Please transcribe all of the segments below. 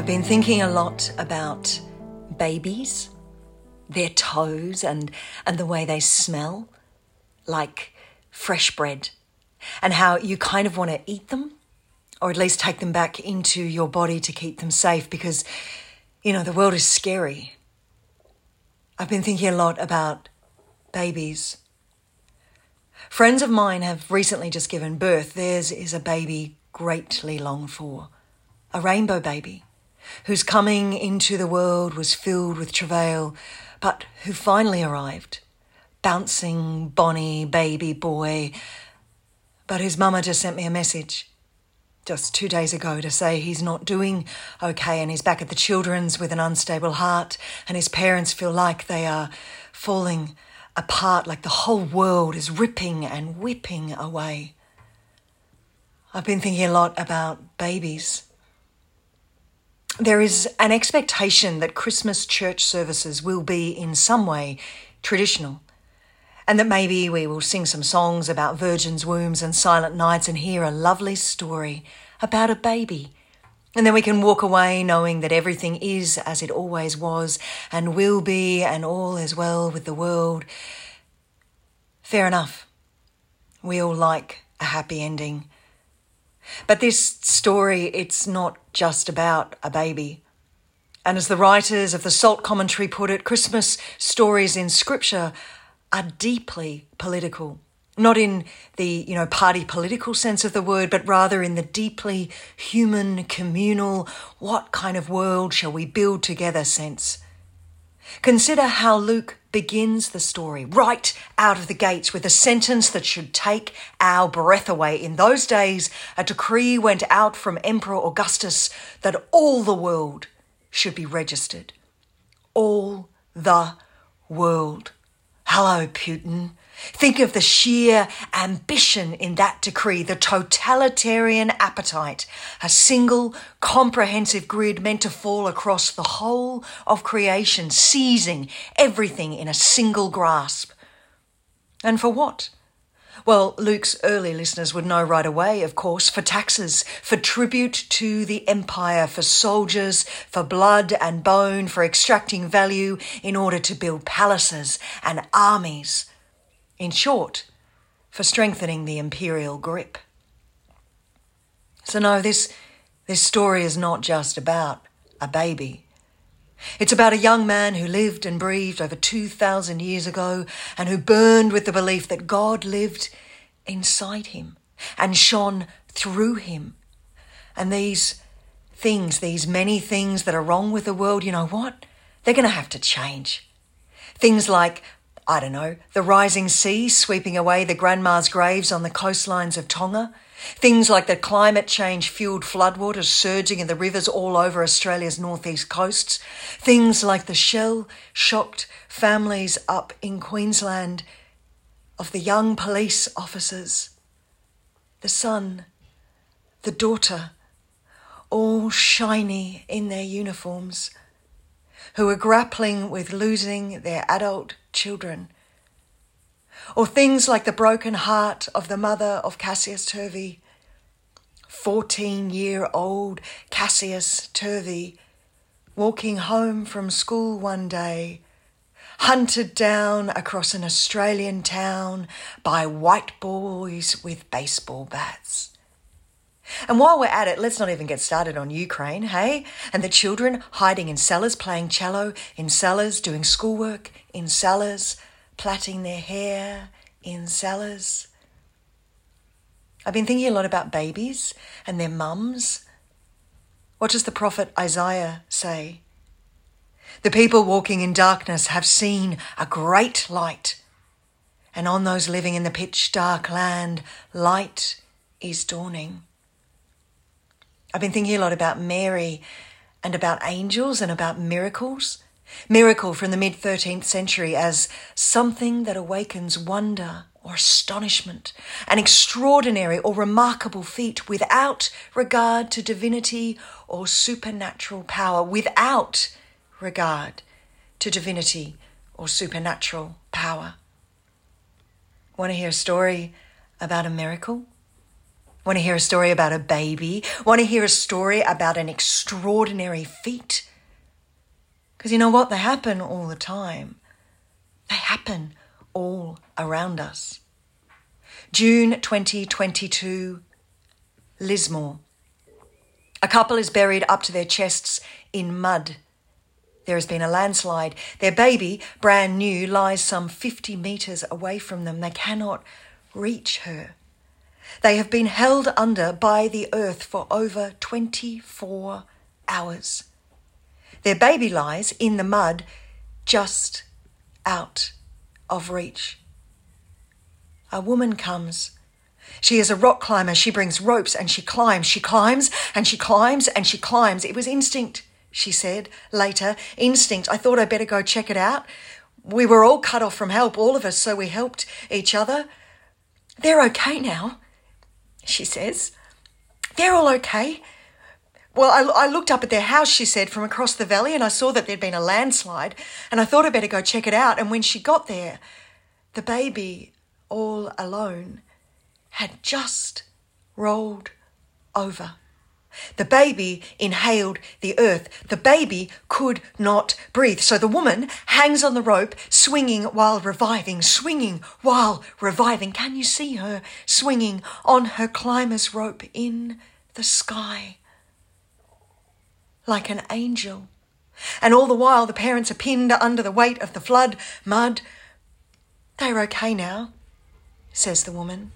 I've been thinking a lot about babies, their toes, and, and the way they smell like fresh bread, and how you kind of want to eat them or at least take them back into your body to keep them safe because, you know, the world is scary. I've been thinking a lot about babies. Friends of mine have recently just given birth. Theirs is a baby greatly longed for, a rainbow baby, whose coming into the world was filled with travail, but who finally arrived, bouncing, bonny baby boy, but whose mama just sent me a message just two days ago to say he's not doing okay and he's back at the children's with an unstable heart and his parents feel like they are falling apart, like the whole world is ripping and whipping away. I've been thinking a lot about babies. There is an expectation that Christmas church services will be in some way traditional and that maybe we will sing some songs about virgins' wombs and silent nights and hear a lovely story about a baby. And then we can walk away knowing that everything is as it always was and will be, and all is well with the world. Fair enough. We all like a happy ending. But this story, it's not just about a baby. And as the writers of the Salt Commentary put it, Christmas stories in Scripture are deeply political. Not in the, you know, party political sense of the word, but rather in the deeply human, communal, what kind of world shall we build together sense. Consider how Luke begins the story right out of the gates with a sentence that should take our breath away. In those days, a decree went out from Emperor Augustus that all the world should be registered. All the world. Hello, Putin. Think of the sheer ambition in that decree, the totalitarian appetite, a single comprehensive grid meant to fall across the whole of creation, seizing everything in a single grasp. And for what? Well, Luke's early listeners would know right away, of course, for taxes, for tribute to the empire, for soldiers, for blood and bone, for extracting value in order to build palaces and armies. In short, for strengthening the imperial grip. So, no, this, this story is not just about a baby. It's about a young man who lived and breathed over 2,000 years ago and who burned with the belief that God lived inside him and shone through him. And these things, these many things that are wrong with the world, you know what? They're going to have to change. Things like, I don't know, the rising sea sweeping away the grandma's graves on the coastlines of Tonga Things like the climate change fueled floodwaters surging in the rivers all over Australia's northeast coasts. Things like the shell shocked families up in Queensland of the young police officers, the son, the daughter, all shiny in their uniforms, who are grappling with losing their adult children or things like the broken heart of the mother of Cassius Turvey. 14 year old Cassius Turvey, walking home from school one day, hunted down across an Australian town by white boys with baseball bats. And while we're at it, let's not even get started on Ukraine, hey? And the children hiding in cellars playing cello, in cellars doing schoolwork, in cellars plaiting their hair in cellars. I've been thinking a lot about babies and their mums. What does the prophet Isaiah say? The people walking in darkness have seen a great light, and on those living in the pitch dark land, light is dawning. I've been thinking a lot about Mary and about angels and about miracles. Miracle from the mid 13th century as something that awakens wonder or astonishment, an extraordinary or remarkable feat without regard to divinity or supernatural power, without regard to divinity or supernatural power. Want to hear a story about a miracle? Want to hear a story about a baby? Want to hear a story about an extraordinary feat? Because you know what? They happen all the time. They happen all around us. June 2022, Lismore. A couple is buried up to their chests in mud. There has been a landslide. Their baby, brand new, lies some 50 metres away from them. They cannot reach her. They have been held under by the earth for over 24 hours. Their baby lies in the mud just out of reach. A woman comes. She is a rock climber. She brings ropes and she climbs. She climbs and she climbs and she climbs. It was instinct, she said later. Instinct. I thought I'd better go check it out. We were all cut off from help, all of us, so we helped each other. They're okay now, she says. They're all okay. Well, I, I, looked up at their house, she said, from across the valley, and I saw that there'd been a landslide, and I thought I'd better go check it out. And when she got there, the baby, all alone, had just rolled over. The baby inhaled the earth. The baby could not breathe. So the woman hangs on the rope, swinging while reviving, swinging while reviving. Can you see her swinging on her climber's rope in the sky? Like an angel. And all the while, the parents are pinned under the weight of the flood, mud. They're okay now, says the woman.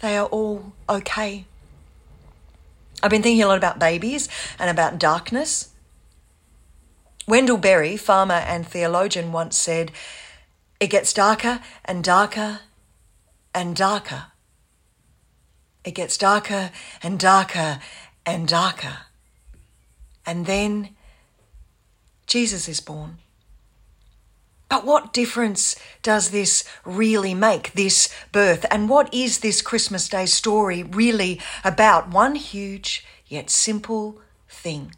They are all okay. I've been thinking a lot about babies and about darkness. Wendell Berry, farmer and theologian, once said, It gets darker and darker and darker. It gets darker and darker and darker. And then Jesus is born. But what difference does this really make, this birth? And what is this Christmas Day story really about? One huge yet simple thing.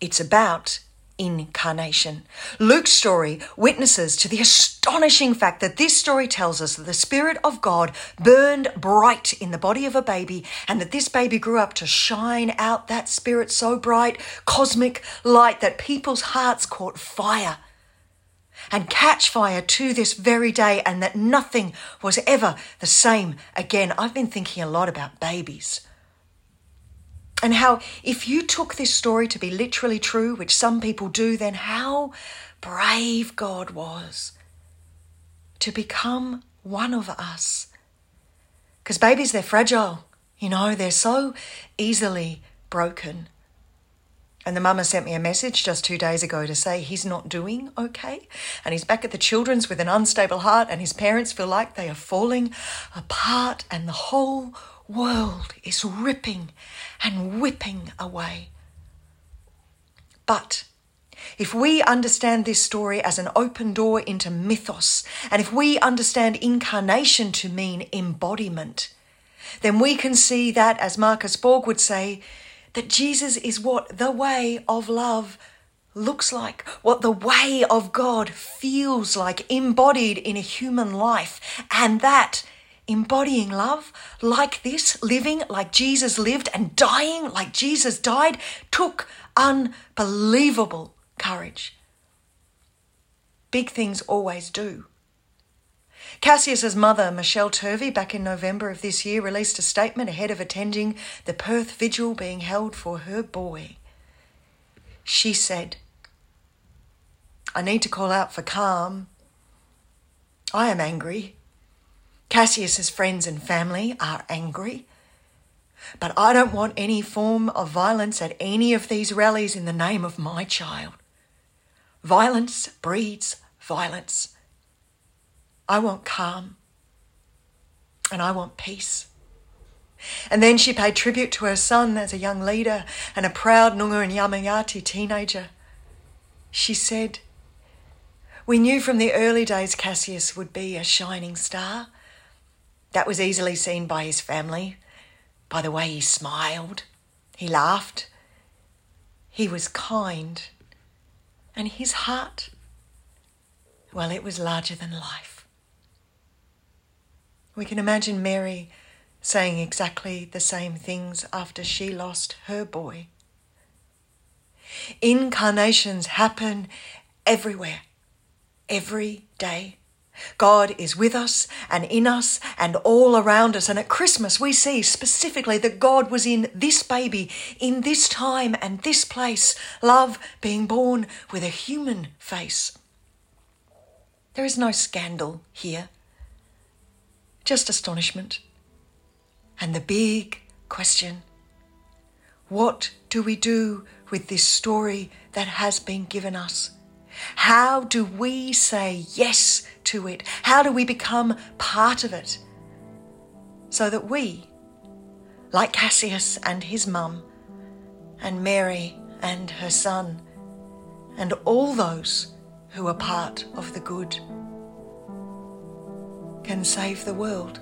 It's about incarnation. Luke's story witnesses to the astonishing fact that this story tells us that the Spirit of God burned bright in the body of a baby and that this baby grew up to shine out that Spirit so bright, cosmic light that people's hearts caught fire and catch fire to this very day, and that nothing was ever the same again. I've been thinking a lot about babies. And how, if you took this story to be literally true, which some people do, then how brave God was to become one of us. Because babies, they're fragile, you know, they're so easily broken. And the mama sent me a message just two days ago to say he's not doing okay. And he's back at the children's with an unstable heart, and his parents feel like they are falling apart, and the whole world is ripping and whipping away. But if we understand this story as an open door into mythos, and if we understand incarnation to mean embodiment, then we can see that, as Marcus Borg would say, that Jesus is what the way of love looks like, what the way of God feels like, embodied in a human life. And that embodying love like this, living like Jesus lived and dying like Jesus died, took unbelievable courage. Big things always do. Cassius's mother, Mechelle Turvey, back in November of this year, released a statement ahead of attending the Perth vigil being held for her boy. She said, I need to call out for calm. I am angry. Cassius's friends and family are angry. But I don't want any form of violence at any of these rallies in the name of my child. Violence breeds violence. I want calm and I want peace. And then she paid tribute to her son as a young leader and a proud Noongar and Yamatji teenager. She said, We knew from the early days Cassius would be a shining star. That was easily seen by his family, by the way he smiled, he laughed, he was kind, and his heart, well, it was larger than life. We can imagine Mary saying exactly the same things after she lost her boy. Incarnations happen everywhere, every day. God is with us and in us and all around us. And at Christmas, we see specifically that God was in this baby, in this time and this place, love being born with a human face. There is no scandal here, just astonishment. And the big question what do we do with this story that has been given us? How do we say yes to it? How do we become part of it? So that we, like Cassius and his mum, and Mary and her son, and all those who are part of the good, can save the world.